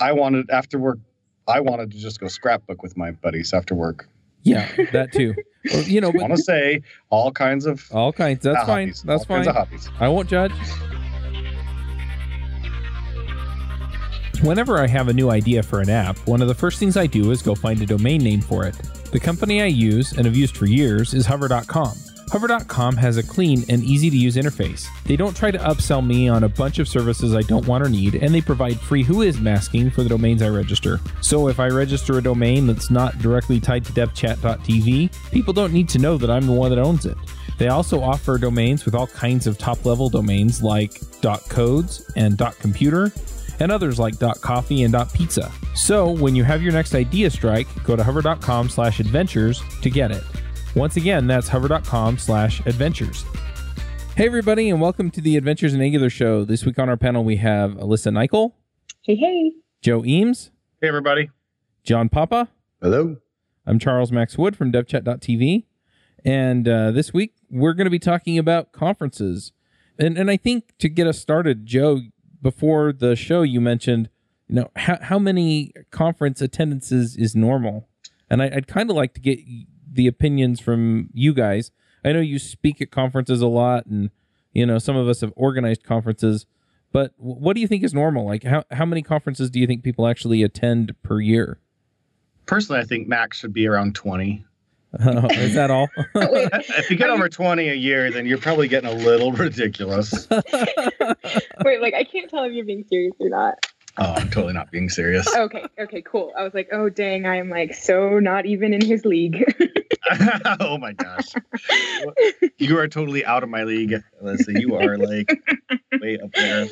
I wanted after work. I wanted to just go scrapbook with my buddies after work. Yeah, that too. Well, you know, I want to say all kinds of all kinds. That's uh, fine. hobbies, That's all fine. Kinds of hobbies. I won't judge. Whenever I have a new idea for an app, one of the first things I do is go find a domain name for it. The company I use and have used for years is hover.com. Hover.com has a clean and easy to use interface. They don't try to upsell me on a bunch of services I don't want or need, and they provide free Whois masking for the domains I register. So if I register a domain that's not directly tied to devchat.tv, people don't need to know that I'm the one that owns it. They also offer domains with all kinds of top level domains like .codes and .computer and others like .coffee and .pizza. So when you have your next idea strike, go to hover.com slash adventures to get it. Once again, that's hover.com slash adventures. Hey everybody, and welcome to the Adventures in Angular show. This week on our panel we have Alyssa Nicoll, Hey, hey. Joe Eames, Hey everybody. John Papa. Hello. I'm Charles Max Wood from devchat.tv. And uh, this week we're going to be talking about conferences. And, and I think to get us started, Joe, before the show, you mentioned, you know, how, how many conference attendances is normal? And I, I'd kind of like to get the opinions from you guys. I know you speak at conferences a lot, and, you know, some of us have organized conferences. But what do you think is normal? Like, how, how many conferences do you think people actually attend per year? Personally, I think max should be around 20. is that all? If you get over 20 a year, then you're probably getting a little ridiculous. wait, like I can't tell if you're being serious or not. Oh, I'm totally not being serious. Okay, okay, cool. I was like, oh dang, I am like so not even in his league. oh my gosh. You are totally out of my league, Alyssa. You are like way up there.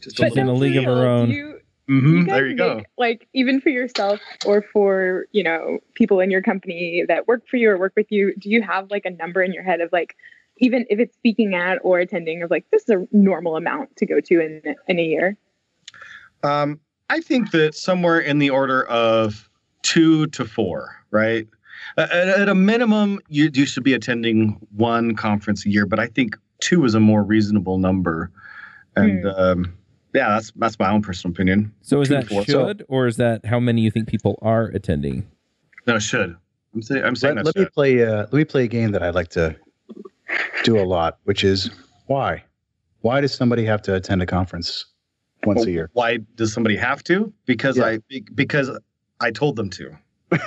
Just a She's in a league of her own. do You, Mhm, you there you go. make, Like even for yourself or for you know people in your company that work for you or work with you, do you have like a number in your head of like even if it's speaking at or attending of like this is a normal amount to go to in in a year? Um, I think that somewhere in the order of two to four, right? At, at a minimum, you, you should be attending one conference a year, but I think two is a more reasonable number. And Hmm. um, yeah, that's that's my own personal opinion. So is Two that four. So- should or is that how many you think people are attending? No, should. I'm saying I'm saying Let, that let me play. Uh, let me play a game that I like to do a lot, which is why. Why does somebody have to attend a conference once a year? Why does somebody have to? Because Yeah. I because I told them to. no,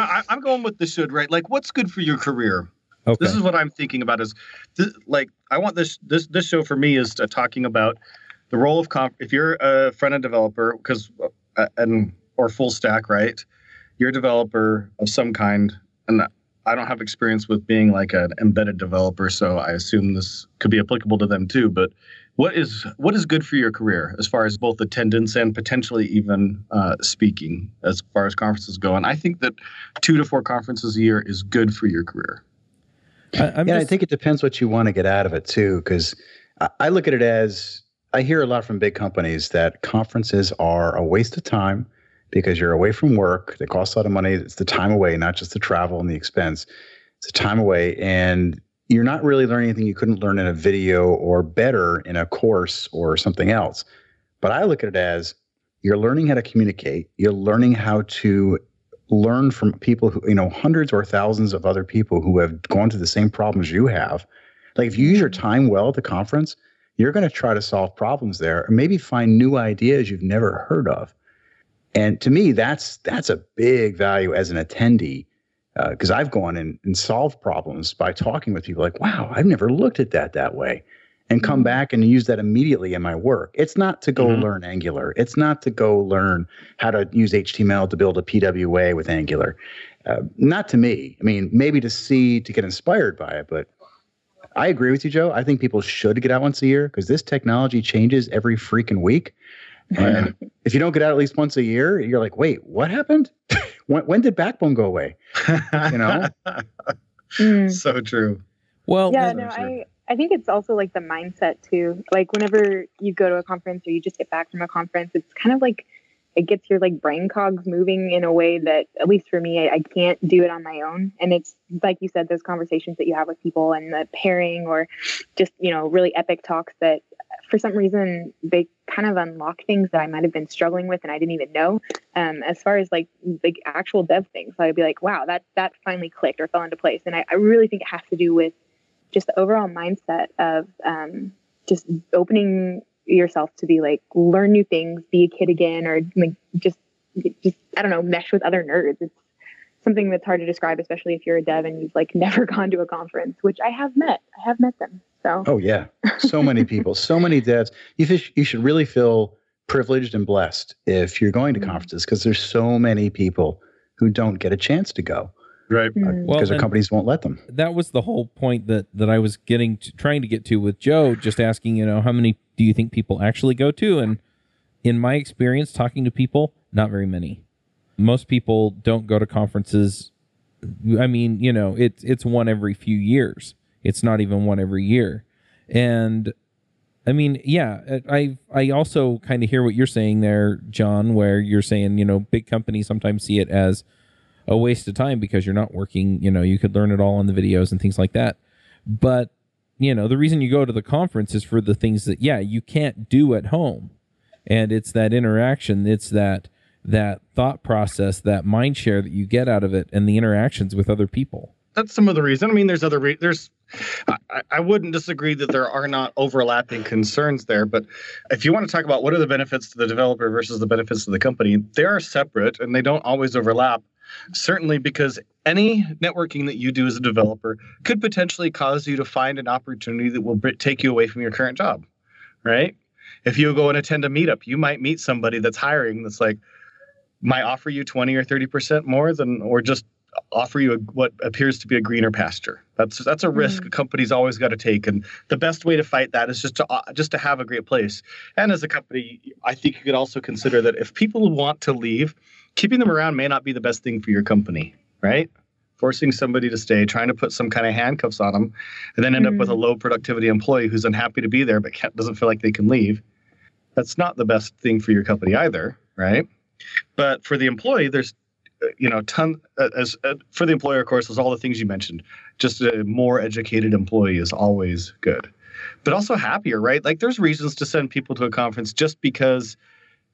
I, I'm going with the should. Right? Like, what's good for your career? okay. this is what I'm thinking about is th- like I want this this this show for me is uh, talking about the role of comp if you're a front end developer because uh, and or full stack right you're a developer of some kind and I don't have experience with being like an embedded developer so I assume this could be applicable to them too but what is what is good for your career as far as both attendance and potentially even uh, speaking as far as conferences go and I think that two to four conferences a year is good for your career I, I'm yeah, I think it depends what you want to get out of it too. Because I, I look at it as I hear a lot from big companies that conferences are a waste of time because you're away from work. They cost a lot of money. It's the time away, not just the travel and the expense. It's the time away, and you're not really learning anything you couldn't learn in a video or better in a course or something else. But I look at it as you're learning how to communicate. You're learning how to learn from people who, you know, hundreds or thousands of other people who have gone through the same problems you have. Like if you use your mm-hmm. time well at the conference, you're going to try to solve problems there or maybe find new ideas you've never heard of. And to me, that's that's a big value as an attendee because I've gone and, and solved problems by talking with people like, wow, I've never looked at that that way. And come Mhm. back and use that immediately in my work. It's not to go Mhm. learn Angular. It's not to go learn how to use HTML to build a PWA with Angular. Uh, not to me. I mean, maybe to see, to get inspired by it, but I agree with you, Joe. I think people should get out once a year because this technology changes every freaking week. And if you don't get out at least once a year, you're like, wait, what happened? when, when did Backbone go away? You know? Mm. so true. well, yeah so no true. i i think it's also like the mindset too like whenever you go to a conference or you just get back from a conference it's kind of like it gets your like brain cogs moving in a way that at least for me I, I can't do it on my own and it's like you said those conversations that you have with people and the pairing or just you know really epic talks that for some reason they kind of unlock things that I might have been struggling with and I didn't even know. Um, as far as like the actual dev things, I'd be like, wow, that that finally clicked or fell into place. And I, I really think it has to do with just the overall mindset of um, just opening yourself to be like learn new things, be a kid again, or like just just I don't know, mesh with other nerds. It's something that's hard to describe, especially if you're a dev and you've like never gone to a conference, which I have met. I have met them. So. Oh yeah, so many people, so many devs. You fish, you should really feel privileged and blessed if you're going to mm-hmm. conferences because there's so many people who don't get a chance to go. Right. Uh, mm. because their companies won't let them. That was the whole point that that I was getting to, trying to get to with Joe, just asking, you know, how many do you think people actually go to? And in my experience talking to people, not very many. Most people don't go to conferences. I mean, you know, it's it's one every few years. It's not even one every year. And I mean, yeah, I I also kind of hear what you're saying there, John, where you're saying, you know, big companies sometimes see it as a waste of time because you're not working, you know, you could learn it all on the videos and things like that. But, you know, the reason you go to the conference is for the things that yeah, you can't do at home. And it's that interaction, it's that that thought process, that mind share that you get out of it and the interactions with other people. That's some of the reason. I mean, there's other re- there's I, I, wouldn't disagree that there are not overlapping concerns there, but if you want to talk about what are the benefits to the developer versus the benefits to the company, they are separate and they don't always overlap. Certainly, because any networking that you do as a developer could potentially cause you to find an opportunity that will take you away from your current job, right? If you go and attend a meetup, you might meet somebody that's hiring that's like, might offer you 20 or 30% more than, or just offer you a, what appears to be a greener pasture. That's that's a risk mm-hmm. a company's always got to take, and the best way to fight that is just to uh, just to have a great place. And as a company, I think you could also consider that if people want to leave, keeping them around may not be the best thing for your company, right? Forcing somebody to stay, trying to put some kind of handcuffs on them, and then end mm-hmm. up with a mm-hmm. low productivity employee who's unhappy to be there but doesn't feel like they can leave. That's not the best thing for your company either, right? But for the employee, there's you know, ton uh, as uh, for the employer, of course, there's all the things you mentioned. Just a more educated employee is always good, but also happier, right? Like there's reasons to send people to a conference just because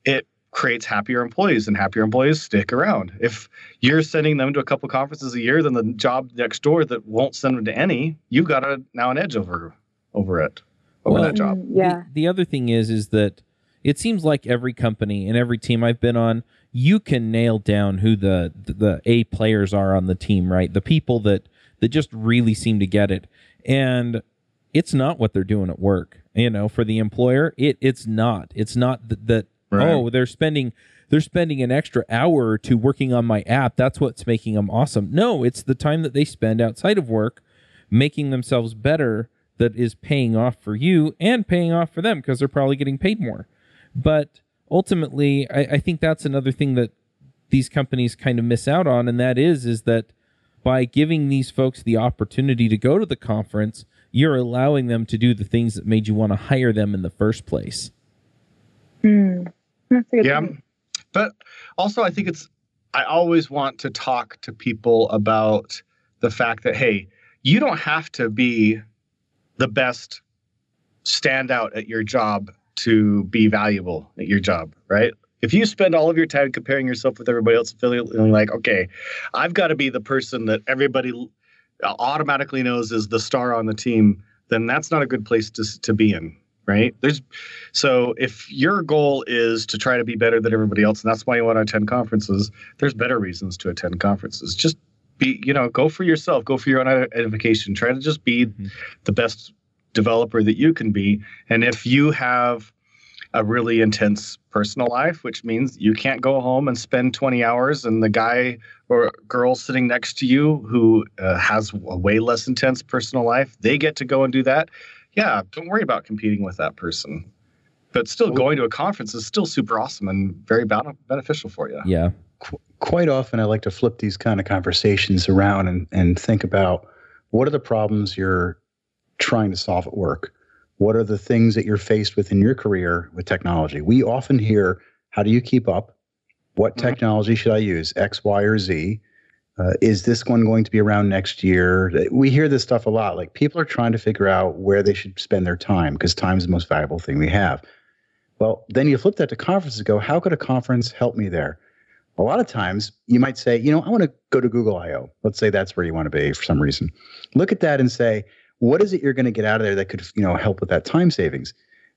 it creates happier employees and happier employees stick around. If you're sending them to a couple conferences a year, then the job next door that won't send them to any, you've got a now an edge over over it, over well, that job. Mm, yeah. The, the other thing is, is that it seems like every company and every team I've been on you can nail down who the the A players are on the team, right? The people that that just really seem to get it. And it's not what they're doing at work. You know, for the employer, it it's not. It's not that, that right. oh, they're spending they're spending an extra hour or two working on my app. That's what's making them awesome. No, it's the time that they spend outside of work making themselves better that is paying off for you and paying off for them because they're probably getting paid more. But ultimately, I, I think that's another thing that these companies kind of miss out on, and that is is that by giving these folks the opportunity to go to the conference, you're allowing them to do the things that made you want to hire them in the first place. Mm, yeah, point. but also I think it's I always want to talk to people about the fact that hey, you don't have to be the best standout at your job to be valuable at your job, right? If you spend all of your time comparing yourself with everybody else, feeling like, okay, I've got to be the person that everybody automatically knows is the star on the team, then that's not a good place to, to be in, right? There's so if your goal is to try to be better than everybody else, and that's why you want to attend conferences, there's better reasons to attend conferences. Just be, you know, go for yourself, go for your own edification. Try to just be mm-hmm. the best developer that you can be. And if you have a really intense personal life, which means you can't go home and spend 20 hours, and the guy or girl sitting next to you who uh, has a way less intense personal life, they get to go and do that. Yeah, don't worry about competing with that person. But still, going to a conference is still super awesome and very beneficial for you. Yeah. Qu- quite often, I like to flip these kind of conversations around and, and think about what are the problems you're trying to solve at work? What are the things that you're faced with in your career with technology? We often hear, how do you keep up? What mm-hmm. technology should I use? X, Y, or Z? Uh, is this one going to be around next year? We hear this stuff a lot. Like people are trying to figure out where they should spend their time because time is the most valuable thing we have. Well, then you flip that to conferences go, how could a conference help me there? A lot of times you might say, you know, I want to go to Google I/O. Let's say that's where you want to be for some reason. Look at that and say, what is it you're going to get out of there that could, you know, help with that time savings?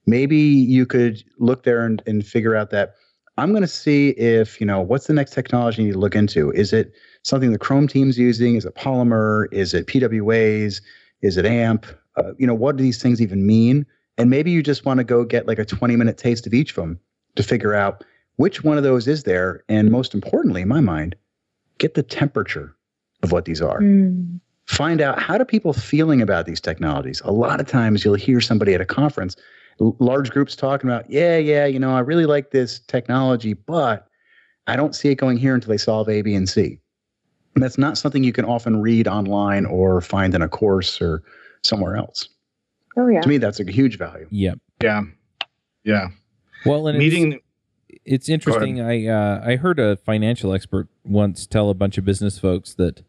Maybe you could look there and, and figure out that I'm going to see if, you know, what's the next technology you need to look into? Is it something the Chrome team's using? Is it Polymer? Is it PWAs? Is it AMP? Uh, you know, what do these things even mean? And maybe you just want to go get like a 20 minute taste of each of them to figure out which one of those is there. And most importantly, in my mind, get the temperature of what these are. Mm. Find out how do people feeling about these technologies. A lot of times you'll hear somebody at a conference, large groups talking about, yeah, yeah, you know, I really like this technology, but I don't see it going here until they solve A, B, and C. And that's not something you can often read online or find in a course or somewhere else. Oh yeah. To me, that's a huge value. Yep. Yeah. Yeah. Well, and meeting. It's, it's interesting. I uh, I heard a financial expert once tell a bunch of business folks that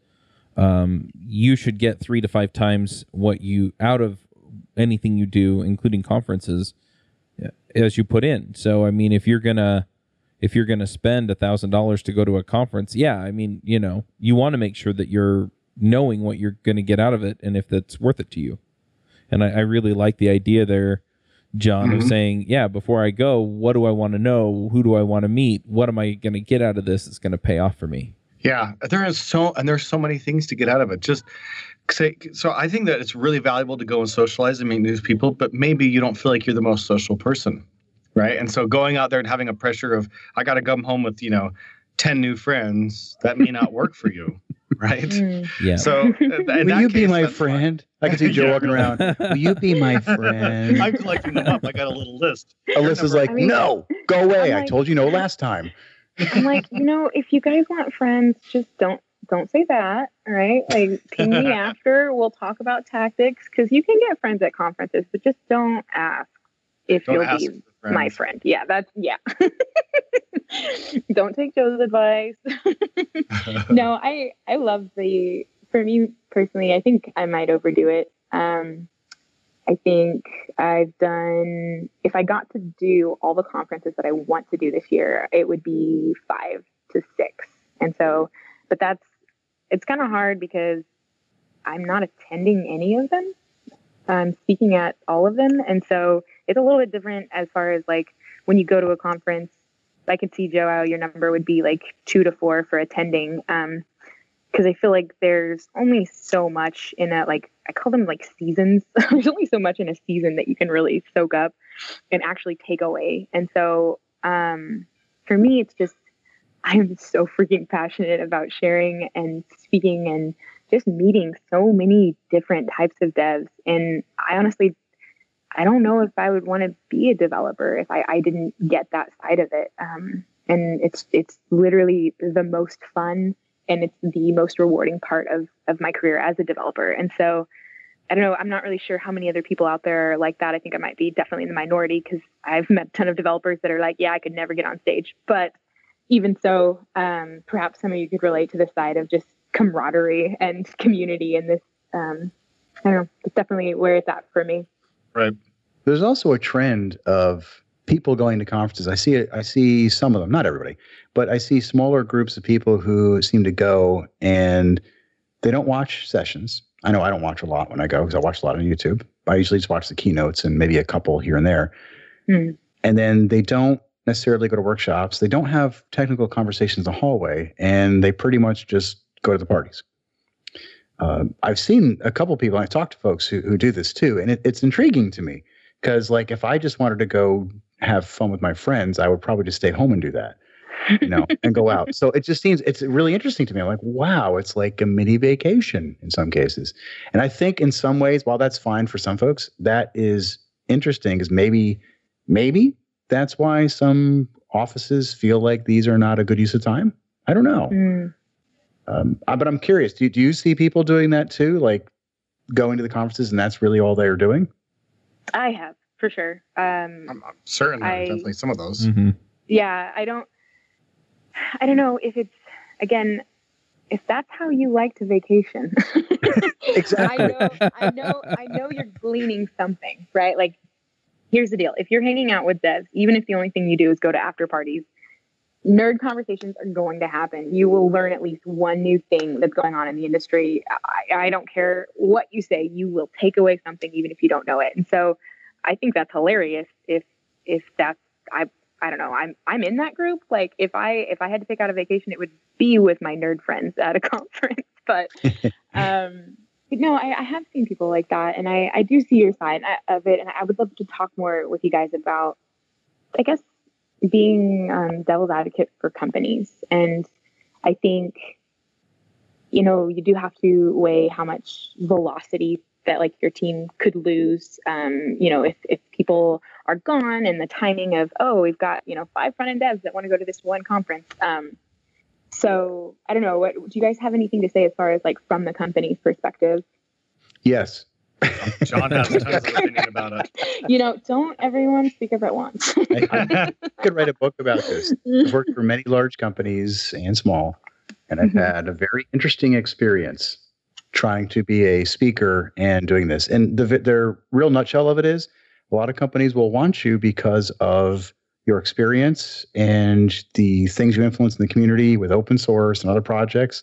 um, you should get three to five times what you out of anything you do, including conferences, as you put in. So I mean, if you're gonna if you're gonna spend a thousand dollars to go to a conference, yeah, I mean, you know, you want to make sure that you're knowing what you're gonna get out of it and if that's worth it to you. And I, I really like the idea there, John, mm-hmm. of saying, yeah, before I go, what do I want to know? Who do I want to meet? What am I going to get out of this that's going to pay off for me? Yeah, there is so and there's so many things to get out of it. Just say so. I think that it's really valuable to go and socialize and meet new people, but maybe you don't feel like you're the most social person, right? And so going out there and having a pressure of I got to come home with you know ten new friends that may not work for you. right? Mm. Yeah. So, will you case, be my friend? Fine. I can see Joe yeah. walking around. Will you be my friend? I'm collecting them up. I got a little list. Alyssa's like, I mean, no, go away. Like, I told you no last time. I'm like, you know, if you guys want friends, just don't don't say that. All right, like ping me after. We'll talk about tactics because you can get friends at conferences, but just don't ask if don't you'll be my friend. Yeah, that's yeah. Don't take Joe's advice. no, I I love the for me personally, I think I might overdo it. Um I think I've done if I got to do all the conferences that I want to do this year, it would be 5 to 6. And so but that's it's kind of hard because I'm not attending any of them. I'm speaking at all of them and so it's a little bit different as far as like when you go to a conference. I could see Joe your number would be like two to four for attending. Um, because I feel like there's only so much in a like I call them like seasons. there's only so much in a season that you can really soak up and actually take away. And so um, for me, it's just I'm so freaking passionate about sharing and speaking and just meeting so many different types of devs. And I honestly I don't know if I would want to be a developer if I, I didn't get that side of it. Um, and it's it's literally the most fun and it's the most rewarding part of of my career as a developer. And so I don't know, I'm not really sure how many other people out there are like that. I think I might be definitely in the minority because I've met a ton of developers that are like, yeah, I could never get on stage. But even so, um, perhaps some of you could relate to the side of just camaraderie and community and this um, I don't know, it's definitely where it's at for me. Right. There's also a trend of people going to conferences. I see it. I see some of them, not everybody, but I see smaller groups of people who seem to go and they don't watch sessions. I know I don't watch a lot when I go because I watch a lot on YouTube. I usually just watch the keynotes and maybe a couple here and there. Mm. And then they don't necessarily go to workshops. They don't have technical conversations in the hallway, and they pretty much just go to the parties uh, I've seen a couple people. I've talked to folks who who do this too, and it, it's intriguing to me because, like, if I just wanted to go have fun with my friends, I would probably just stay home and do that, you know, and go out. So it just seems it's really interesting to me. I'm like, wow, it's like a mini vacation in some cases, and I think in some ways, while that's fine for some folks, that is interesting. because maybe maybe that's why some offices feel like these are not a good use of time. I don't know. Mm. Um, but I'm curious. Do do you see people doing that too, like going to the conferences, and that's really all they're doing? I have for sure. Um, I'm, I'm certain I, definitely some of those. Mm-hmm. Yeah, I don't. I don't know if it's again. if that's how you like to vacation, exactly. I know, I know, I know you're gleaning something, right? Like, here's the deal: if you're hanging out with devs, even if the only thing you do is go to after parties, nerd conversations are going to happen. You will learn at least one new thing that's going on in the industry. I, I don't care what you say; you will take away something, even if you don't know it. And so, I think that's hilarious. If if that's I I don't know. I'm I'm in that group. Like if I if I had to pick out a vacation, it would be with my nerd friends at a conference. But um, no, I, I have seen people like that, and I I do see your side of it, and I would love to talk more with you guys about, I guess, being um, devil's advocate for companies, and I think, you know, you do have to weigh how much velocity that like your team could lose. Um, you know, if if people are gone and the timing of oh we've got you know five front end devs that want to go to this one conference. Um, so I don't know. What do you guys have anything to say as far as like from the company's perspective? Yes. John has tons of opinion about it. You know, don't everyone speak up at once. I, I could write a book about this. I've worked for many large companies and small, and I've Mhm. had a very interesting experience trying to be a speaker and doing this. And the the real nutshell of it is, a lot of companies will want you because of your experience and the things you influence in the community with open source and other projects.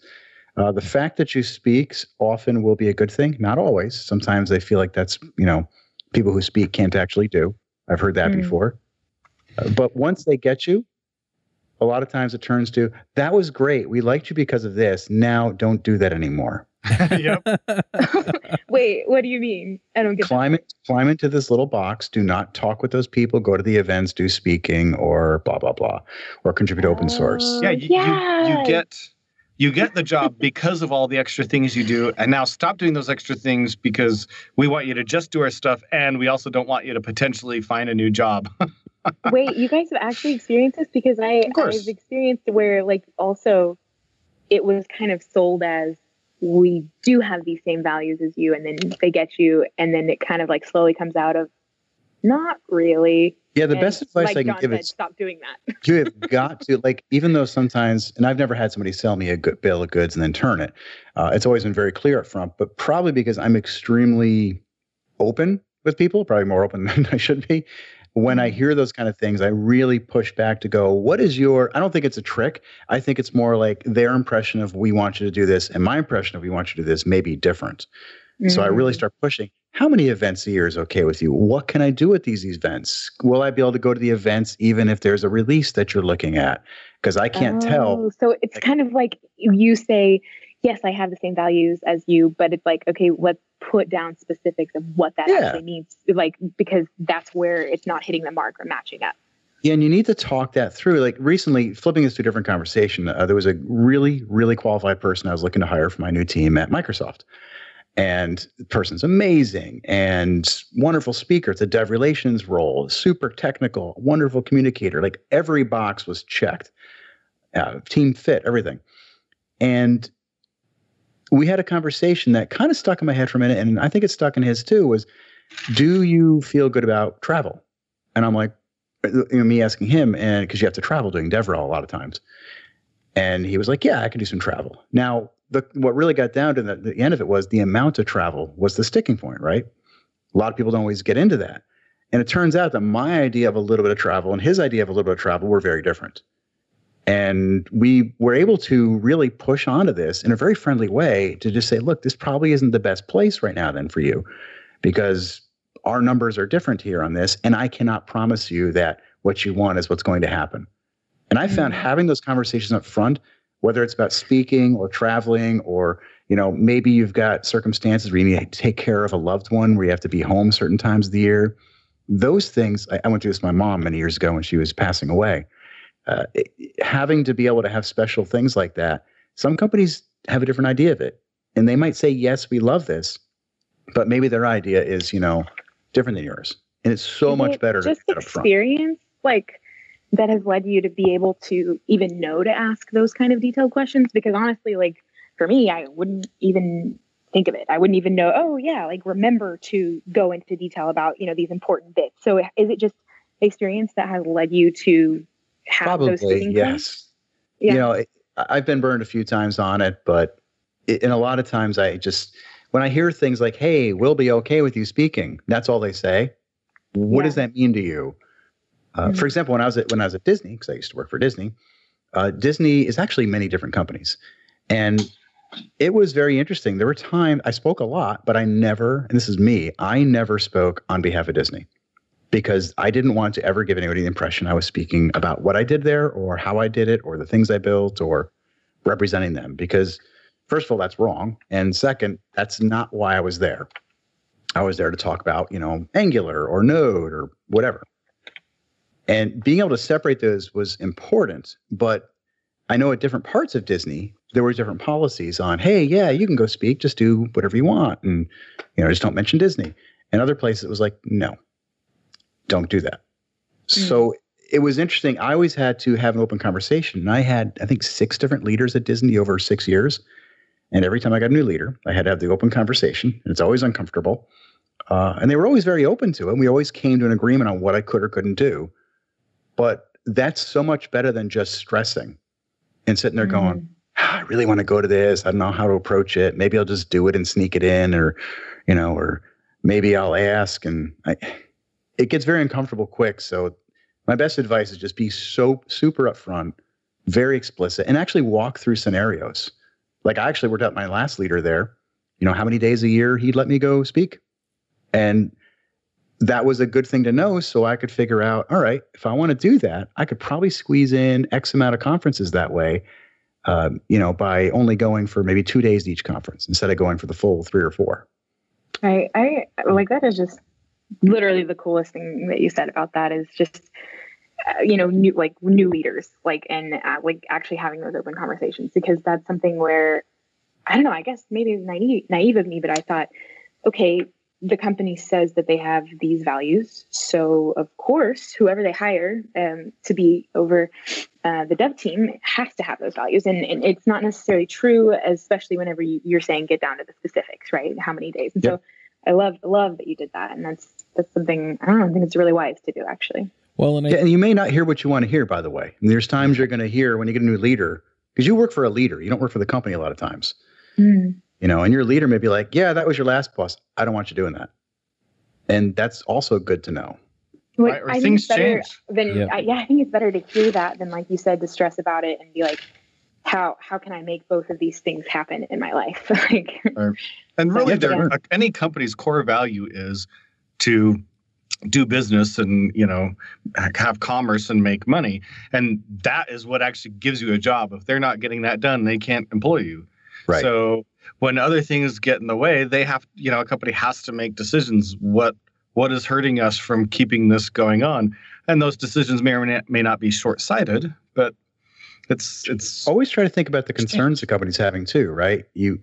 Uh, the fact that you speak often will be a good thing, not always. Sometimes they feel like that's you know people who speak can't actually do. I've heard that Mm. before. Uh, but once they get you, a lot of times it turns to that was great. We liked you because of this. Now don't do that anymore. yep. Wait, what do you mean? I don't get. Climb it, climb into this little box. Do not talk with those people. Go to the events, do speaking, or blah blah blah, or contribute to open source. Oh, Yeah, you, you, you get you get the job because of all the extra things you do, and now stop doing those extra things because we want you to just do our stuff, and we also don't want you to potentially find a new job. Wait, you guys have actually experienced this because I. I've experienced where like also it was kind of sold as we do have these same values as you and then they get you and then it kind of like slowly comes out of not really. Yeah, the And best advice like I can John give said, is stop doing that. you have got to like even though sometimes and i've never had somebody sell me a good bill of goods and then turn it uh, it's always been very clear up front but probably because i'm extremely open with people probably more open than i should be when i hear those kind of things i really push back to go what is your i don't think it's a trick i think it's more like their impression of we want you to do this and my impression of we want you to do this may be different so I Mm. really start pushing. How many events a year is okay with you? What can I do at these events? Will I be able to go to the events even if there's a release that you're looking at? Because I can't tell. Oh, So it's kind of like you say, yes, I have the same values as you, but it's like, okay, let's put down specifics of what that Yeah. actually means, like because that's where it's not hitting the mark or matching up. Yeah, and you need to talk that through. Like recently, flipping this to a different conversation, uh, there was a really, really qualified person I was looking to hire for my new team at Microsoft. And the person's amazing and wonderful speaker. It's a dev relations role, super technical, wonderful communicator. Like every box was checked, uh, team fit, everything. And we had a conversation that kind of stuck in my head for a minute, and I think it stuck in his too. Was, do you feel good about travel? And I'm like, you know, me asking him, and because you have to travel doing DevRel a lot of times. And he was like, "Yeah, I can do some travel." Now, the what really got down to the, the end of it was the amount of travel was the sticking point, right? A lot of people don't always get into that, and it turns out that my idea of a little bit of travel and his idea of a little bit of travel were very different. And we were able to really push onto this in a very friendly way to just say, "Look, this probably isn't the best place right now, then for you, because our numbers are different here on this, and I cannot promise you that what you want is what's going to happen." And I found Mhm. having those conversations up front, whether it's about speaking or traveling, or you know maybe you've got circumstances where you need to take care of a loved one, where you have to be home certain times of the year. Those things, I, I went through this with my mom many years ago when she was passing away. Uh, it- having to be able to have special things like that, some companies have a different idea of it, and they might say, "Yes, we love this," but maybe their idea is, you know, different than yours, and it's so much it better to just front. experience like that has led you to be able to even know to ask those kind of detailed questions because honestly like for me i wouldn't even think of it i wouldn't even know oh yeah like remember to go into detail about you know these important bits so is it just experience that has led you to have those Probably, sticking points? yes. Yeah. You know, it- I've been burned a few times on it, but it, and a lot of times I just when I hear things like, "Hey, we'll be okay with you speaking," that's all they say. What Yeah. does that mean to you? Uh, Mhm. For example, when I was at when I was at Disney, because I used to work for Disney, uh, Disney is actually many different companies, and it was very interesting. There were times I spoke a lot, but I never, and this is me, I never spoke on behalf of Disney because I didn't want to ever give anybody the impression I was speaking about what I did there or how I did it or the things I built or representing them. Because, first of all, that's wrong. And second, that's not why I was there. I was there to talk about, you know, Angular or Node or whatever. And being able to separate those was important. But I know at different parts of Disney, there were different policies on, hey, yeah, you can go speak, just do whatever you want. And, you know, just don't mention Disney. And other places it was like, no, don't do that. So it was interesting. I always had to have an open conversation. And I had, I think, six different leaders at Disney over six years. And every time I got a new leader, I had to have the open conversation. And it's always uncomfortable. Uh, and they were always very open to it. And we always came to an agreement on what I could or couldn't do. But that's so much better than just stressing and sitting there going, Mhm. "Ah, I really want to go to this. I don't know how to approach it. Maybe I'll just do it and sneak it in, or, you know, or maybe I'll ask. And I, it gets very uncomfortable quick. So, my best advice is just be so super upfront, very explicit, and actually walk through scenarios. Like I actually worked out my last leader there. You know how many days a year he'd let me go speak, and that was a good thing to know. So I could figure out, all right, if I want to do that, I could probably squeeze in X amount of conferences that way um, you know, by only going for maybe two days each conference instead of going for the full three or four. I, I like that is just literally the coolest thing that you said about that is just uh, you know new like new leaders like and uh, like actually having those open conversations because that's something where I don't know I guess maybe naive naive of me but I thought okay the company says that they have these values. So of course whoever they hire um, to be over uh, the dev team has to have those values. And, and it's not necessarily true especially whenever you, you're saying get down to the specifics right? How many days. And Yep. so i love love that you did that. And that's that's something i don't know i think it's really wise to do actually. Well, and I, Yeah, and you may not hear what you want to hear, by the way. And there's times you're going to hear when you get a new leader, because you work for a leader, you don't work for the company a lot of times. You know, and your leader may be like, "Yeah, that was your last boss. I don't want you doing that," and that's also good to know. What- Right, or I think things it's better change. than Yeah. I, yeah i think it's better to hear that than like you said to stress about it and be like how how can i make both of these things happen in my life like And really, Yeah, there, yeah. any company's core value is to do business and you know have commerce and make money, and that is what actually gives you a job. If they're not getting that done, they can't employ you. Right. So when other things get in the way, they have you know a company has to make decisions. What what is hurting us from keeping this going on? And those decisions may or may not, be short sighted, but it's it's Always try to think about the concerns the company's having too, right? You,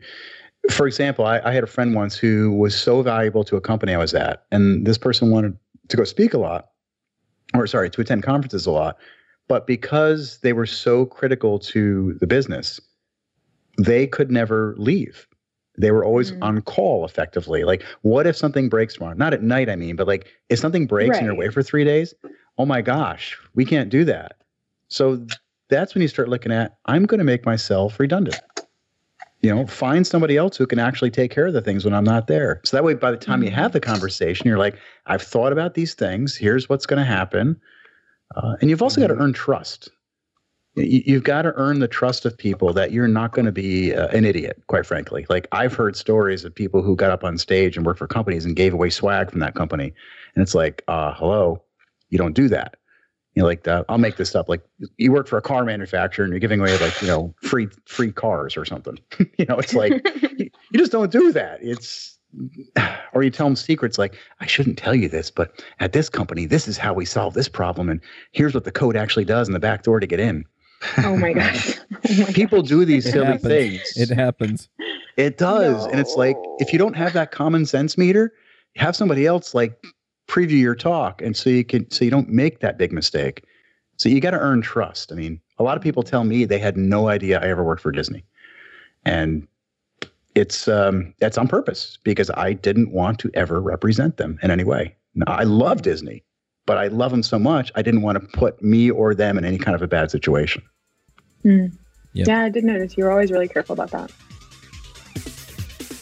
for example, I, I had a friend once who was so valuable to a company I was at, and this person wanted to go speak a lot, or sorry, to attend conferences a lot, but because they were so critical to the business, they could never leave. They were always Mm. on call effectively. Like, what if something breaks tomorrow? Not at night, I mean, but like if something breaks and you're Right. away for three days, oh my gosh, we can't do that. So that's when you start looking at, I'm going to make myself redundant. You know, find somebody else who can actually take care of the things when I'm not there. So that way, by the time you have the conversation, you're like, I've thought about these things. Here's what's going to happen. Uh, and you've also got to earn trust. You, you've got to earn the trust of people that you're not going to be uh, an idiot, quite frankly. Like I've heard stories of people who got up on stage and worked for companies and gave away swag from that company. And it's like, uh, hello, you don't do that. You know, like the, I'll make this up. Like you work for a car manufacturer and you're giving away like, you know, free, free cars or something. you know, it's like, you, you just don't do that. It's, or you tell them secrets like, I shouldn't tell you this, but at this company, this is how we solve this problem. And here's what the code actually does in the back door to get in. Oh my gosh oh my People do these It silly happens. things. it happens. It does. And it's like, if you don't have that common sense meter, have somebody else like preview your talk. And so you can, so you don't make that big mistake. So you got to earn trust. I mean, a lot of people tell me they had no idea I ever worked for Disney. And it's, um, that's on purpose because I didn't want to ever represent them in any way. Now, I love Disney, but I love them so much. I didn't want to put me or them in any kind of a bad situation. Hmm. Yep. Yeah, I did notice you were always really careful about that.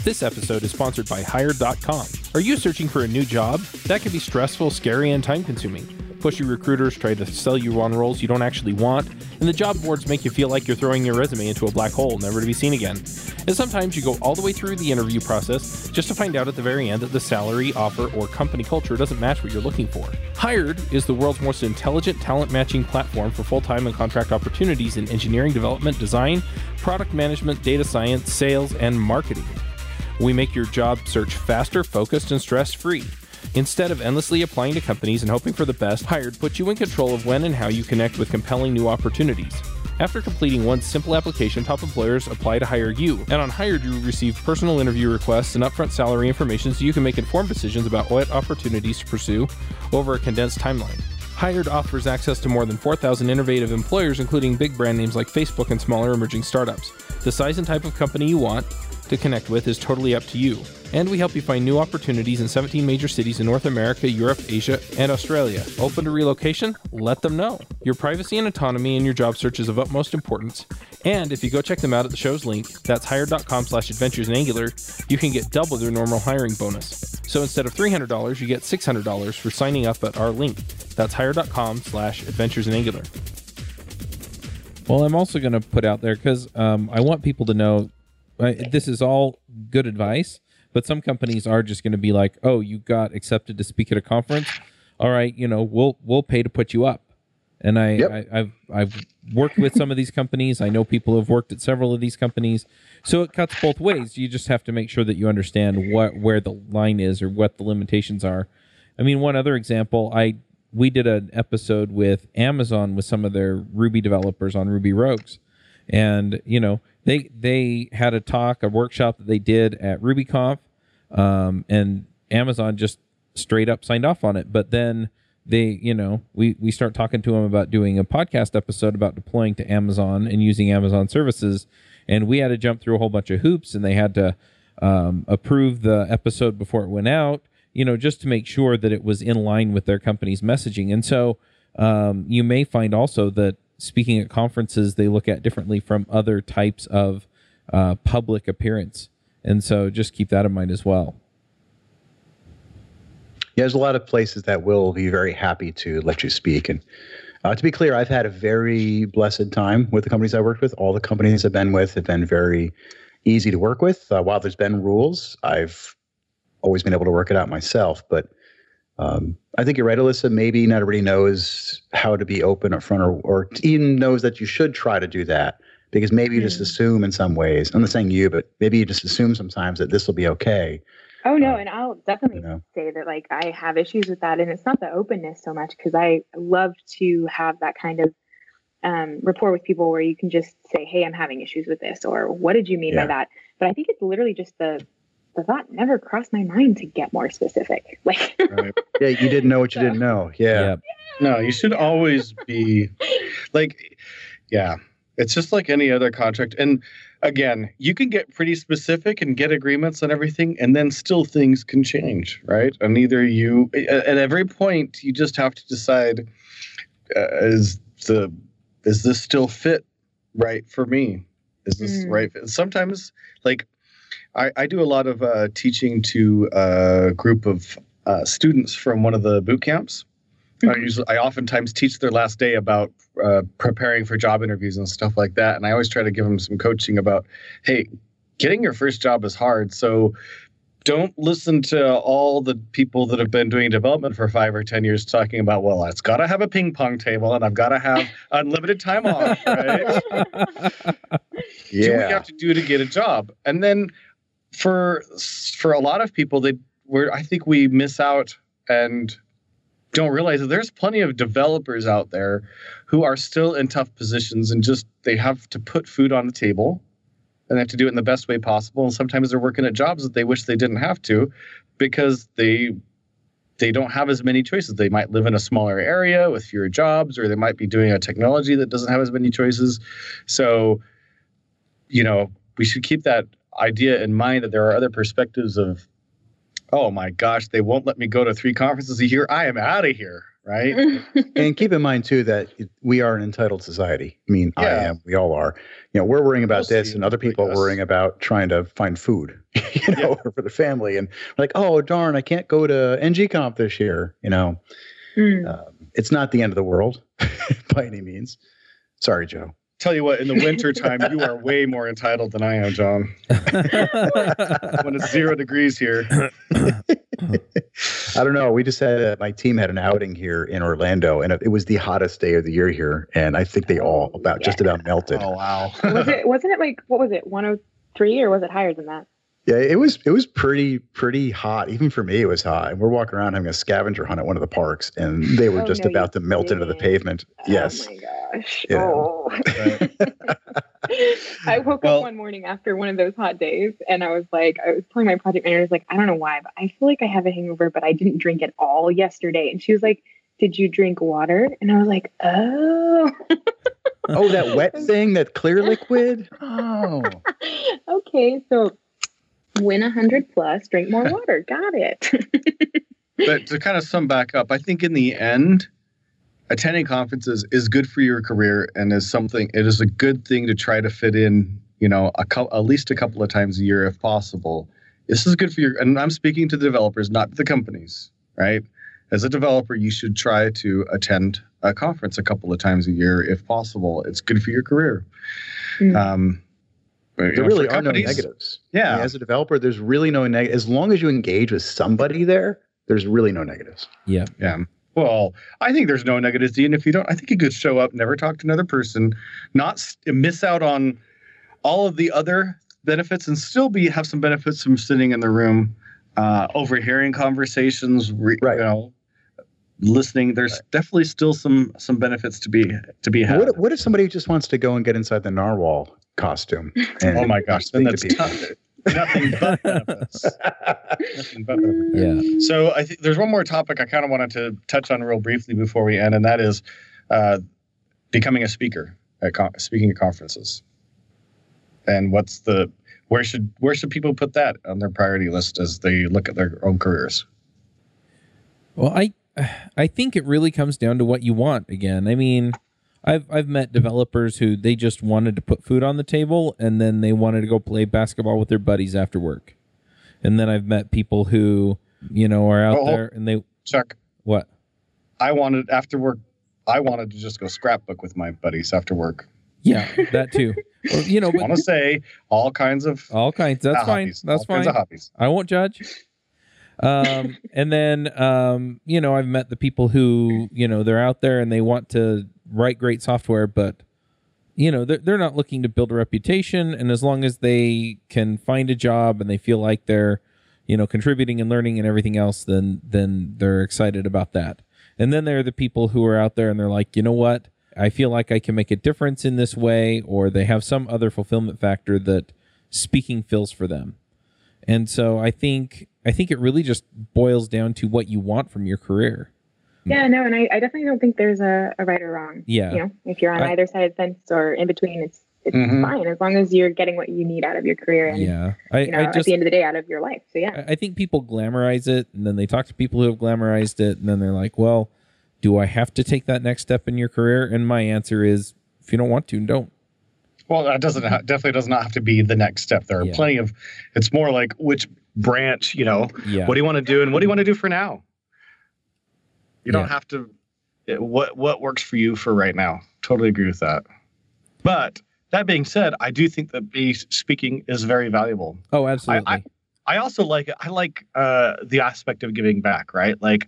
This episode is sponsored by Hired.com. Are you searching for a new job? That can be stressful, scary, and time consuming. Pushy recruiters try to sell you on roles you don't actually want, and the job boards make you feel like you're throwing your resume into a black hole, never to be seen again. And sometimes you go all the way through the interview process just to find out at the very end that the salary, offer, or company culture doesn't match what you're looking for. Hired is the world's most intelligent talent matching platform for full time and contract opportunities in engineering, development, design, product management, data science, sales, and marketing. We make your job search faster, focused, and stress free. Instead of endlessly applying to companies and hoping for the best, Hired puts you in control of when and how you connect with compelling new opportunities. After completing one simple application, top employers apply to hire you. And on Hired, you receive personal interview requests and upfront salary information so you can make informed decisions about what opportunities to pursue over a condensed timeline. Hired offers access to more than 4,000 innovative employers, including big brand names like Facebook and smaller emerging startups. The size and type of company you want to connect with is totally up to you. And we help you find new opportunities in 17 major cities in North America, Europe, Asia, and Australia. Open to relocation? Let them know. Your privacy and autonomy in your job search is of utmost importance. And if you go check them out at the show's link, that's hired.com slash adventures in Angular, you can get double their normal hiring bonus. So instead of $300, you get $600 for signing up at our link. That's hired.com slash adventures in Angular. Well, I'm also going to put out there because um, I want people to know this is all good advice, but some companies are just going to be like, "Oh, you got accepted to speak at a conference. All right, you know, we'll we'll pay to put you up." And I, Yep. I I've I've worked with some of these companies. I know people who have worked at several of these companies, so it cuts both ways. You just have to make sure that you understand what where the line is or what the limitations are. I mean, one other example, I we did an episode with Amazon with some of their Ruby developers on Ruby Rogues, and you know they they had a talk, a workshop that they did at RubyConf, um, and Amazon just straight up signed off on it. But then they, you know, we we start talking to them about doing a podcast episode about deploying to Amazon and using Amazon services, and we had to jump through a whole bunch of hoops, and they had to um, approve the episode before it went out, you know, just to make sure that it was in line with their company's messaging. And so um, you may find also that speaking at conferences they look at differently from other types of uh, public appearance. And so just keep that in mind as well. Yeah, there's a lot of places that will be very happy to let you speak. And uh, to be clear, I've had a very blessed time with the companies I worked with. All the companies I've been with have been very easy to work with. Uh, while there's been rules, I've always been able to work it out myself. But um, I think you're right, Alyssa. Maybe not everybody knows how to be open up front or, or even knows that you should try to do that because maybe you just Mm. assume in some ways. I'm not saying you, but maybe you just assume sometimes that this will be okay. Oh no, Uh, and I'll definitely you know. say that like I have issues with that, and it's not the openness so much because I love to have that kind of um, rapport with people where you can just say, "Hey, I'm having issues with this," or "What did you mean Yeah. by that?" But I think it's literally just the the thought never crossed my mind to get more specific. Like, Right. Yeah, you didn't know what you So- didn't know. Yeah. No, you should always be like, yeah, it's just like any other contract. And again, you can get pretty specific and get agreements on everything, and then still things can change, right? And either you, at at every point, you just have to decide: uh, is the is this still fit right for me? Is this Mm. right? fit? Sometimes, like, I, I do a lot of uh, teaching to a group of uh, students from one of the boot camps. I usually, I oftentimes teach their last day about uh, preparing for job interviews and stuff like that. And I always try to give them some coaching about, hey, getting your first job is hard. So don't listen to all the people that have been doing development for five or 10 years talking about, well, it's got to have a ping pong table and I've got to have unlimited time off, right? do what you have to do to get a job and then for for a lot of people they were i think we miss out and don't realize that there's plenty of developers out there who are still in tough positions and just they have to put food on the table and they have to do it in the best way possible. And sometimes they're working at jobs that they wish they didn't have to because they they don't have as many choices. They might live in a smaller area with fewer jobs or they might be doing a technology that doesn't have as many choices. So you know, we should keep that idea in mind that there are other perspectives of, oh my gosh, they won't let me go to three conferences a year. I am out of here, right? and keep in mind too that we are an entitled society. I mean, I am. We all are. You know, we're worrying about Mostly this, and other people are worrying about trying to find food. You know, for the family, and like, oh darn, I can't go to ng-conf this year. You know, Mm. um, it's not the end of the world by any means. Sorry, Joe. Tell you what, in the winter time, you are way more entitled than I am, John. When it's zero degrees here. I don't know. We just had uh, my team had an outing here in Orlando, and it, it was the hottest day of the year here, and I think they all about just about melted. Oh wow. was it wasn't it like what was it 103 or was it higher than that? Yeah, it was it was pretty pretty hot. Even for me, it was hot. And we're walking around having a scavenger hunt at one of the parks, and they were Oh, just no, about to you melt into the didn't. pavement. Oh, yes. Oh my gosh. Yeah. Oh. Right. I woke Well- up one morning after one of those hot days and I was like, I was telling my project manager, I was like, I don't know why, but I feel like I have a hangover, but I didn't drink at all yesterday. And she was like, Did you drink water? And I was like, Oh, oh, that wet thing, that clear liquid. Oh, okay. So win a hundred plus, drink more water. Got it. but to kind of sum back up, I think in the end, attending conferences is good for your career and is something. It is a good thing to try to fit in. You know, a couple, at least a couple of times a year if possible. This is good for your. And I'm speaking to the developers, not the companies. Right? As a developer, you should try to attend a conference a couple of times a year if possible. It's good for your career. Mm. Um, you know, there really are no negatives. Yeah. I mean, as a developer, there's really no negative. As long as you engage with somebody there, there's really no negatives. yeah. Yeah. Well, I think there's no negatives, Dean. If you don't, I think you could show up, never talk to another person, not miss out on all of the other benefits, and still be have some benefits from sitting in the room, uh, overhearing conversations, re, Right. you know, listening. There's definitely still some some benefits to be to be had. What, what if somebody just wants to go and get inside the narwhal costume? And oh my gosh, then speak to that's people? tough. nothing but benefits. Nothing but benefits. Yeah. So I think there's one more topic I kind of wanted to touch on real briefly before we end, and that is uh, becoming a speaker at con- speaking at conferences. And what's the where should where should people put that on their priority list as they look at their own careers? Well, I I think it really comes down to what you want again. I mean, I've I've met developers who they just wanted to put food on the table and then they wanted to go play basketball with their buddies after work. And then I've met people who, you know, are out Oh, there and they Chuck, what? I wanted after work. I wanted to just go scrapbook with my buddies after work. Yeah, that too. Well, you know, I want to say all kinds of all kinds. That's uh, fine. hobbies, That's fine. of hobbies. I won't judge. Um, and then, um, you know, I've met the people who, you know, they're out there and they want to write great software, but, you know, they're, they're not looking to build a reputation. And as long as they can find a job and they feel like they're, you know, contributing and learning and everything else, then, then they're excited about that. And then there are the people who are out there and they're like, you know what? I feel like I can make a difference in this way, or they have some other fulfillment factor that speaking fills for them. And so I think I think it really just boils down to what you want from your career. Yeah, no, and I, I definitely don't think there's a, a right or wrong. Yeah. You know, if you're on I- either side of the fence or in between, it's it's Mhm. fine as long as you're getting what you need out of your career and Yeah. I, you know I at just the end of the day out of your life. So yeah. I I think people glamorize it and then they talk to people who have glamorized it and then they're like, Well, do I have to take that next step in your career? And my answer is if you don't want to, don't. Well, that doesn't ha- definitely does not have to be the next step. There are Yeah. plenty of. It's more like which branch, you know, Yeah. what do you want to do and what do you want to do for now. You don't Yeah. have to. it- what what works for you for right now? Totally agree with that. But that being said, I do think that be speaking is very valuable. oh, absolutely. I also like I like uh, the aspect of giving back, right? Like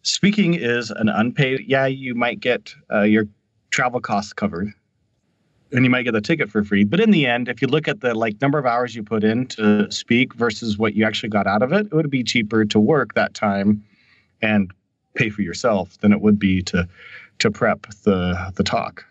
speaking is an unpaid. Yeah, you might get uh, your travel costs covered, and you might get the ticket for free. But in the end, if you look at the like number of hours you put in to speak versus what you actually got out of it, it would be cheaper to work that time and pay for yourself than it would be to to prep the the talk.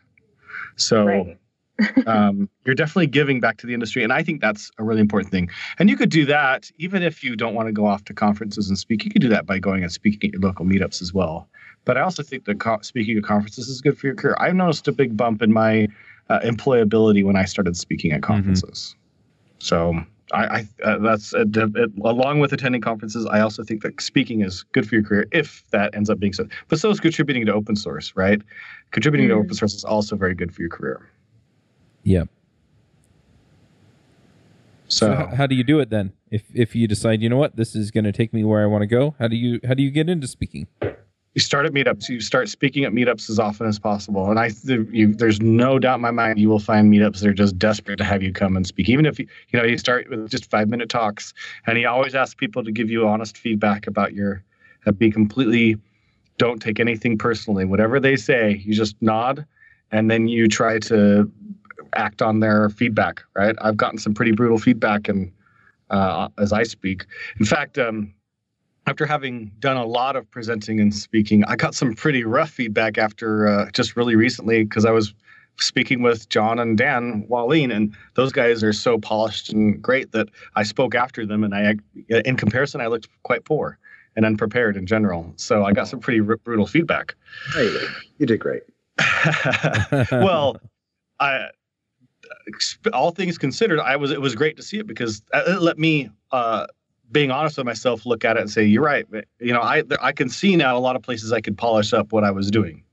So Right. um, you're definitely giving back to the industry, and I think that's a really important thing. And you could do that even if you don't want to go off to conferences and speak. You could do that by going and speaking at your local meetups as well. But I also think that co- speaking at conferences is good for your career. I've noticed a big bump in my uh, employability when I started speaking at conferences. So I, I uh, that's uh, it, along with attending conferences. I also think that speaking is good for your career if that ends up being so. But so is contributing to open source, right? Contributing mm. to open source is also very good for your career. Yeah. So, so how, how, do you do it then? If if you decide, you know what, this is going to take me where I want to go, how do you how do you get into speaking? You start at meetups. You start speaking at meetups as often as possible, and I you, there's no doubt in my mind you will find meetups that are just desperate to have you come and speak. Even if you you know you start with just five minute talks, and he always asks people to give you honest feedback about your, uh, be completely, don't take anything personally. Whatever they say, you just nod, and then you try to act on their feedback. Right? I've gotten some pretty brutal feedback, and uh, as I speak, in fact. Um, after having done a lot of presenting and speaking, I got some pretty rough feedback after uh, just really recently because I was speaking with John and Dan Wahlin, and those guys are so polished and great that I spoke after them, and I, in comparison, I looked quite poor and unprepared in general. So I got some pretty r- brutal feedback. Hey, you did great. well, I all things considered, I was it was great to see it because it let me uh, being honest with myself, look at it and say, "You're right." You know, I I can see now a lot of places I could polish up what I was doing,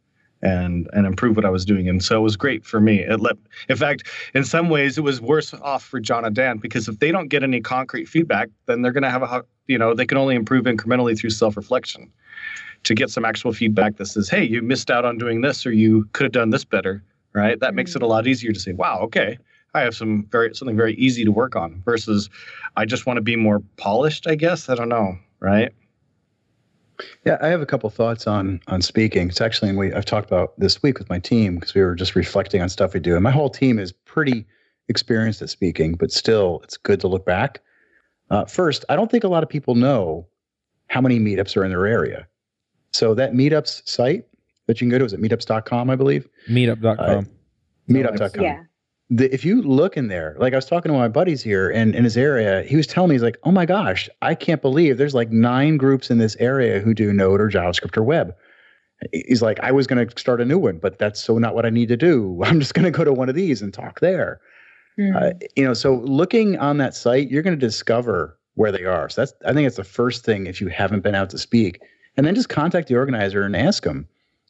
and and improve what I was doing, and so it was great for me. It let, in fact, in some ways, it was worse off for John and Dan because if they don't get any concrete feedback, then they're going to have a you know they can only improve incrementally through self reflection. To get some actual feedback that says, "Hey, you missed out on doing this, or you could have done this better," right? That makes mm-hmm. it a lot easier to say, "Wow, okay." I have some very something very easy to work on versus I just want to be more polished, I guess. I don't know, right? Yeah, I have a couple thoughts on on speaking. It's actually we I've talked about this week with my team because we were just reflecting on stuff we do. And my whole team is pretty experienced at speaking, but still it's good to look back. Uh, first, I don't think a lot of people know how many meetups are in their area. So that meetups site that you can go to is at meetups.com, I believe. Meetup.com. Uh, meetup.com. Yeah the, if you look in there, like I was talking to my buddies here and in his area, he was telling me, he's like, oh my gosh, I can't believe there's like nine groups in this area who do Node or JavaScript or web. He's like, I was going to start a new one, but that's so not what I need to do. I'm just going to go to one of these and talk there. Mm-hmm. Uh, you know, so looking on that site, you're going to discover where they are. So that's, I think it's the first thing if you haven't been out to speak, and then just contact the organizer and ask them.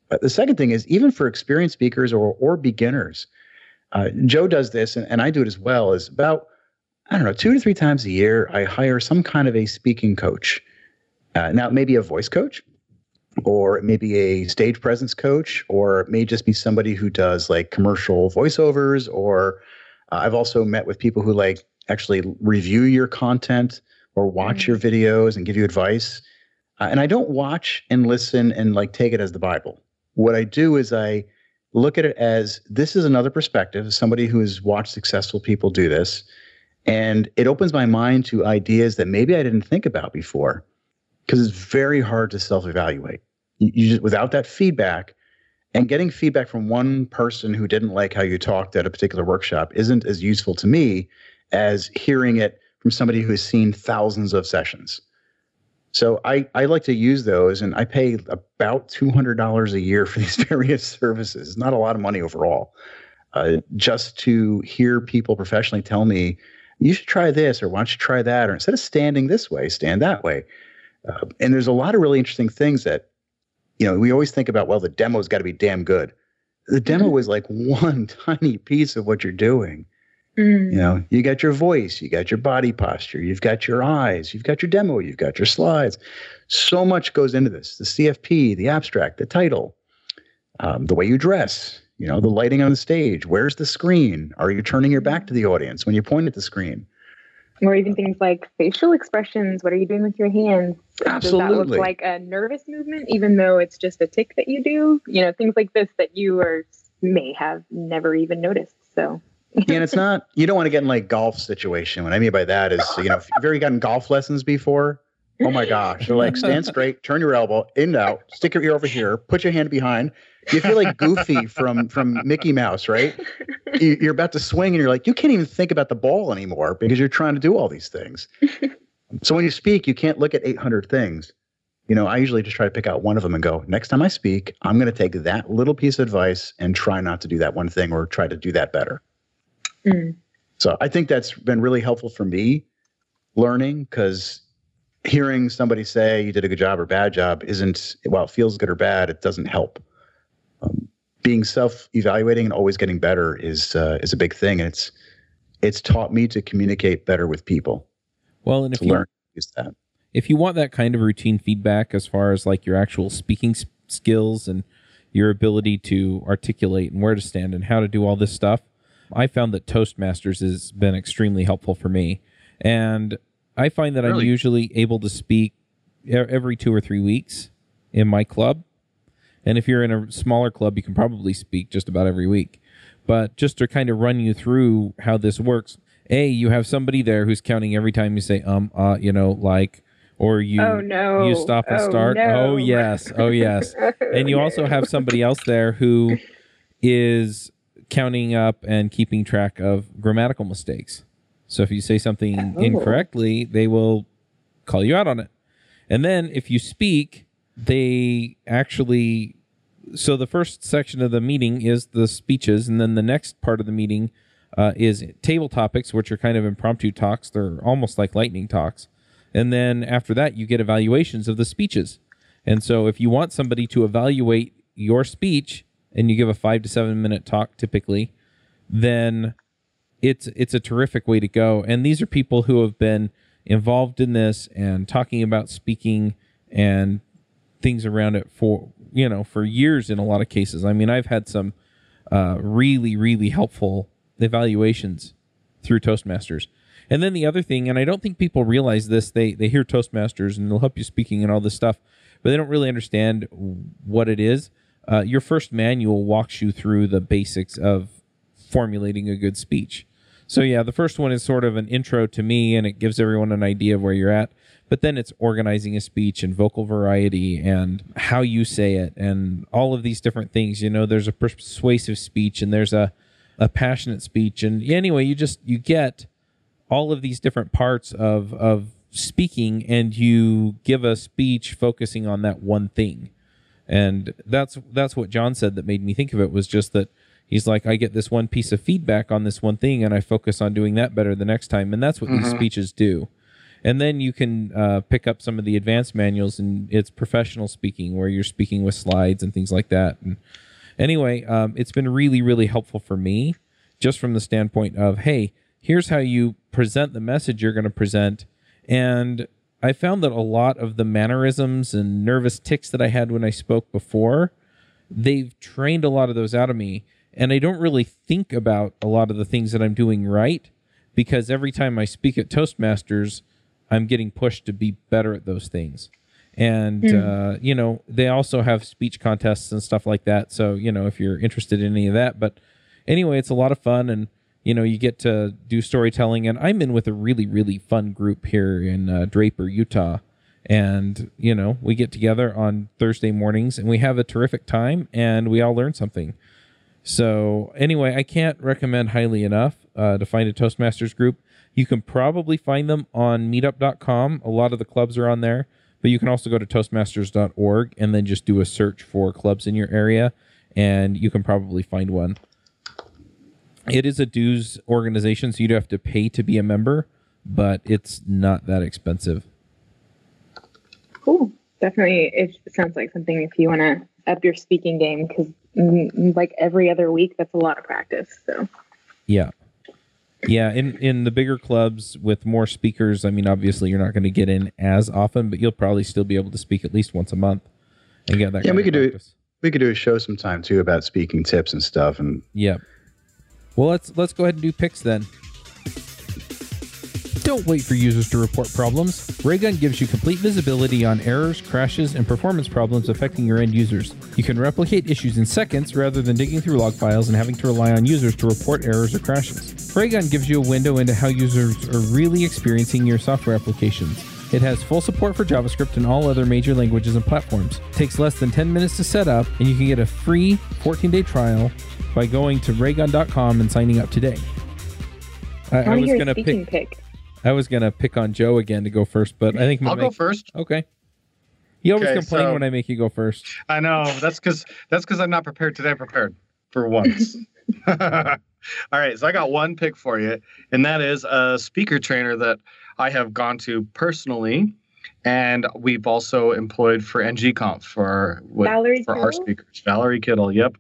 But the second thing is even for experienced speakers or or beginners, uh, Joe does this, and, and I do it as well. Is about I don't know two to three times a year I hire some kind of a speaking coach. Uh, now it may be a voice coach, or it may be a stage presence coach, or it may just be somebody who does like commercial voiceovers. Or uh, I've also met with people who like actually review your content or watch mm-hmm. your videos and give you advice. Uh, and I don't watch and listen and like take it as the Bible. What I do is I look at it as this is another perspective, somebody who has watched successful people do this. And it opens my mind to ideas that maybe I didn't think about before because it's very hard to self evaluate. You, you just, without that feedback, and getting feedback from one person who didn't like how you talked at a particular workshop isn't as useful to me as hearing it from somebody who has seen thousands of sessions. So I, I like to use those and I pay about $200 a year for these various services. It's not a lot of money overall. Uh, just to hear people professionally tell me, you should try this or why don't you try that? Or instead of standing this way, stand that way. Uh, and there's a lot of really interesting things that, you know, we always think about, well, the demo's got to be damn good. The demo mm-hmm. is like one tiny piece of what you're doing. Mm. You know, you got your voice, you got your body posture, you've got your eyes, you've got your demo, you've got your slides. So much goes into this the CFP, the abstract, the title, um, the way you dress, you know, the lighting on the stage. Where's the screen? Are you turning your back to the audience when you point at the screen? Or even things like facial expressions. What are you doing with your hands? Absolutely. Does that look like a nervous movement, even though it's just a tick that you do? You know, things like this that you are may have never even noticed. So and it's not you don't want to get in like golf situation. What I mean by that is, you know, if you've ever gotten golf lessons before, oh my gosh, they're like stand straight, turn your elbow in and out, stick your ear over here, put your hand behind. You feel like Goofy from from Mickey Mouse, right? You're about to swing and you're like, you can't even think about the ball anymore because you're trying to do all these things. So when you speak, you can't look at 800 things. You know, I usually just try to pick out one of them and go, next time I speak, I'm going to take that little piece of advice and try not to do that one thing or try to do that better. Mm. So I think that's been really helpful for me learning because hearing somebody say you did a good job or bad job isn't while it feels good or bad, it doesn't help. Um, being self-evaluating and always getting better is uh, is a big thing, and it's it's taught me to communicate better with people. Well, and if you learn use that. if you want that kind of routine feedback as far as like your actual speaking s- skills and your ability to articulate and where to stand and how to do all this stuff, I found that Toastmasters has been extremely helpful for me. And I find that I'm usually able to speak every two or three weeks in my club. And if you're in a smaller club, you can probably speak just about every week. But just to kind of run you through how this works, A, you have somebody there who's counting every time you say, um, uh, you know, like, or you oh no! you stop and Oh, start. no. Oh yes, oh yes. and you also have somebody else there who is counting up and keeping track of grammatical mistakes. So if you say something Oh. incorrectly, they will call you out on it. And then if you speak, they actually so the first section of the meeting is the speeches and then the next part of the meeting uh, is table topics which are kind of impromptu talks they're almost like lightning talks and then after that you get evaluations of the speeches and so if you want somebody to evaluate your speech and you give a five to seven minute talk typically then it's it's a terrific way to go. And these are people who have been involved in this and talking about speaking and things around it for you know for years in a lot of cases. I mean i've had some uh, really really helpful evaluations through toastmasters. And then the other thing and i don't think people realize this they they hear toastmasters and they'll help you speaking and all this stuff but they don't really understand what it is uh, your first manual walks you through the basics of formulating a good speech so yeah, the first one is sort of an intro to me, and it gives everyone an idea of where you're at. But then it's organizing a speech and vocal variety and how you say it and all of these different things. You know, there's a persuasive speech and there's a a passionate speech, and anyway, you just you get all of these different parts of of speaking, and you give a speech focusing on that one thing. And that's that's what John said that made me think of it was just that he's like I get this one piece of feedback on this one thing and I focus on doing that better the next time and that's what these speeches do. And then you can uh, pick up some of the advanced manuals and it's professional speaking where you're speaking with slides and things like that. And anyway, um, it's been really really helpful for me just from the standpoint of hey, here's how you present the message you're going to present and I found that a lot of the mannerisms and nervous ticks that I had when I spoke before, they've trained a lot of those out of me. And I don't really think about a lot of the things that I'm doing right because every time I speak at Toastmasters, I'm getting pushed to be better at those things. And, uh, you know, they also have speech contests and stuff like that. So, you know, if you're interested in any of that. But anyway, it's a lot of fun. And, you know, you get to do storytelling. And I'm in with a really, really fun group here in uh, Draper, Utah. And, you know, we get together on Thursday mornings and we have a terrific time and we all learn something. So, anyway, I can't recommend highly enough uh, to find a Toastmasters group. You can probably find them on meetup.com. A lot of the clubs are on there, but you can also go to toastmasters.org and then just do a search for clubs in your area, and you can probably find one. It is a dues organization, so you'd have to pay to be a member, but it's not that expensive. Cool. Definitely, it sounds like something if you want to up your speaking game because like every other week, that's a lot of practice. So Yeah. Yeah, in in the bigger clubs with more speakers, I mean obviously you're not going to get in as often, but you'll probably still be able to speak at least once a month and get that Yeah, kind we of could do We could do a show sometime too about speaking tips and stuff. And Yeah. Well, let's let's go ahead and do picks then. Don't wait for users to report problems. Raygun gives you complete visibility on errors, crashes, and performance problems affecting your end users. You can replicate issues in seconds rather than digging through log files and having to rely on users to report errors or crashes. Raygun gives you a window into how users are really experiencing your software applications. It has full support for JavaScript and all other major languages and platforms. takes less than 10 minutes to set up, and you can get a free 14 day trial by going to raygun.com and signing up today. I, I I want to was gonna pick. pick. I was gonna pick on Joe again to go first, but I think I'll go first. Okay. You always Okay, complain so- when I make you go first. I know that's because that's because I'm not prepared today. Prepared for once. All right, so I got one pick for you, and that is a speaker trainer that I have gone to personally, and we've also employed for ng-conf for Valerie for our speakers. Valerie Kittle, yep.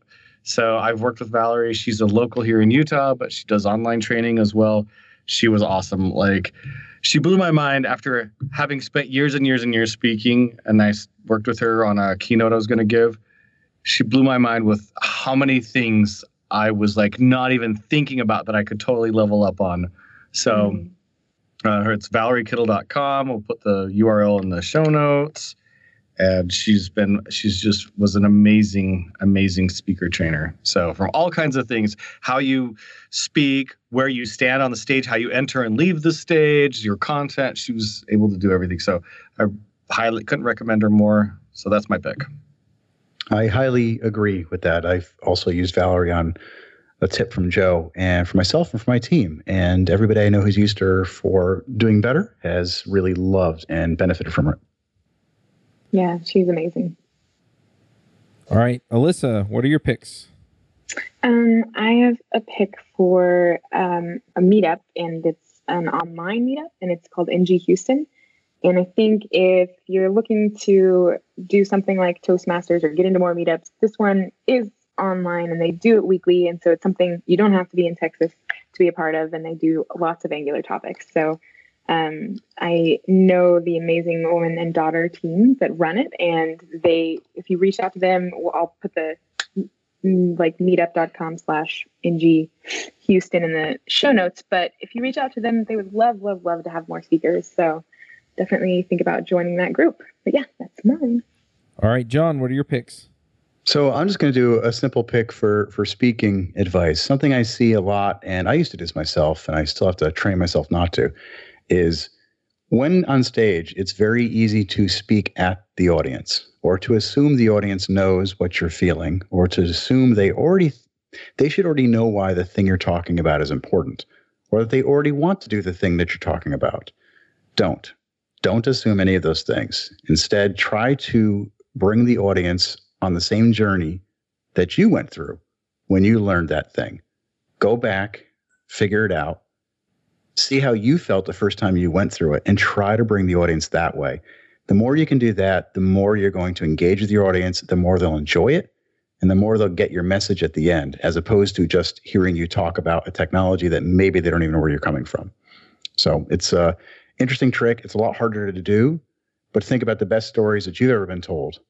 So I've worked with Valerie. She's a local here in Utah, but she does online training as well. She was awesome. Like she blew my mind after having spent years and years and years speaking, and I worked with her on a keynote I was going to give. She blew my mind with how many things I was like not even thinking about that I could totally level up on. So Mm. uh, it's valeriekittle.com. We'll put the URL in the show notes. And she's been, she's just was an amazing, amazing speaker trainer. So, from all kinds of things, how you speak, where you stand on the stage, how you enter and leave the stage, your content, she was able to do everything. So, I highly couldn't recommend her more. So, that's my pick. I highly agree with that. I've also used Valerie on a tip from Joe and for myself and for my team. And everybody I know who's used her for doing better has really loved and benefited from her. Yeah, she's amazing. All right, Alyssa, what are your picks? Um, I have a pick for um, a meetup, and it's an online meetup, and it's called NG Houston. And I think if you're looking to do something like Toastmasters or get into more meetups, this one is online and they do it weekly. And so it's something you don't have to be in Texas to be a part of, and they do lots of Angular topics. So um, I know the amazing woman and daughter teams that run it, and they, if you reach out to them, I'll put the mm, like meetup.com slash ng houston in the show notes but if you reach out to them they would love love love to have more speakers so definitely think about joining that group but yeah that's mine All right, John, what are your picks? So I'm just going to do a simple pick for for speaking advice. Something I see a lot, and I used to do this myself, and I still have to train myself not to, is when on stage, it's very easy to speak at the audience or to assume the audience knows what you're feeling or to assume they already they should already know why the thing you're talking about is important or that they already want to do the thing that you're talking about. Don't. Don't assume any of those things. Instead, try to bring the audience on the same journey that you went through when you learned that thing. Go back, figure it out, see how you felt the first time you went through it, and try to bring the audience that way. The more you can do that, the more you're going to engage with your audience, the more they'll enjoy it, and the more they'll get your message at the end, as opposed to just hearing you talk about a technology that maybe they don't even know where you're coming from. So it's a interesting trick. It's a lot harder to do, but think about the best stories that you've ever been told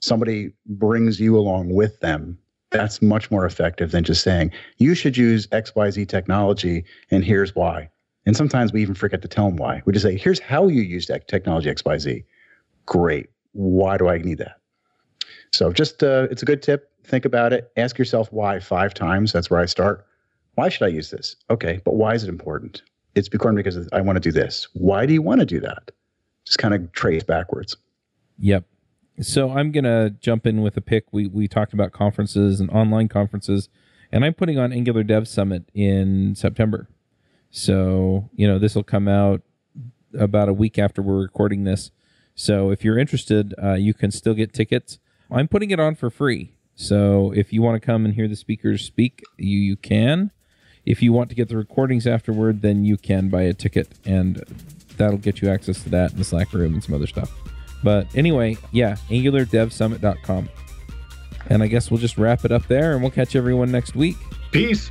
somebody brings you along with them, that's much more effective than just saying, you should use XYZ technology and here's why. And sometimes we even forget to tell them why. We just say, here's how you use that technology XYZ. Great. Why do I need that? So just, uh, it's a good tip. Think about it. Ask yourself why five times. That's where I start. Why should I use this? Okay, but why is it important? It's important because I want to do this. Why do you want to do that? Just kind of trace backwards. Yep. So I'm gonna jump in with a pick. We we talked about conferences and online conferences, and I'm putting on Angular Dev Summit in September. So you know this will come out about a week after we're recording this. So if you're interested, uh, you can still get tickets. I'm putting it on for free. So if you want to come and hear the speakers speak, you you can. If you want to get the recordings afterward, then you can buy a ticket, and that'll get you access to that in the Slack room and some other stuff. But anyway, yeah, angulardevsummit.com. And I guess we'll just wrap it up there and we'll catch everyone next week. Peace.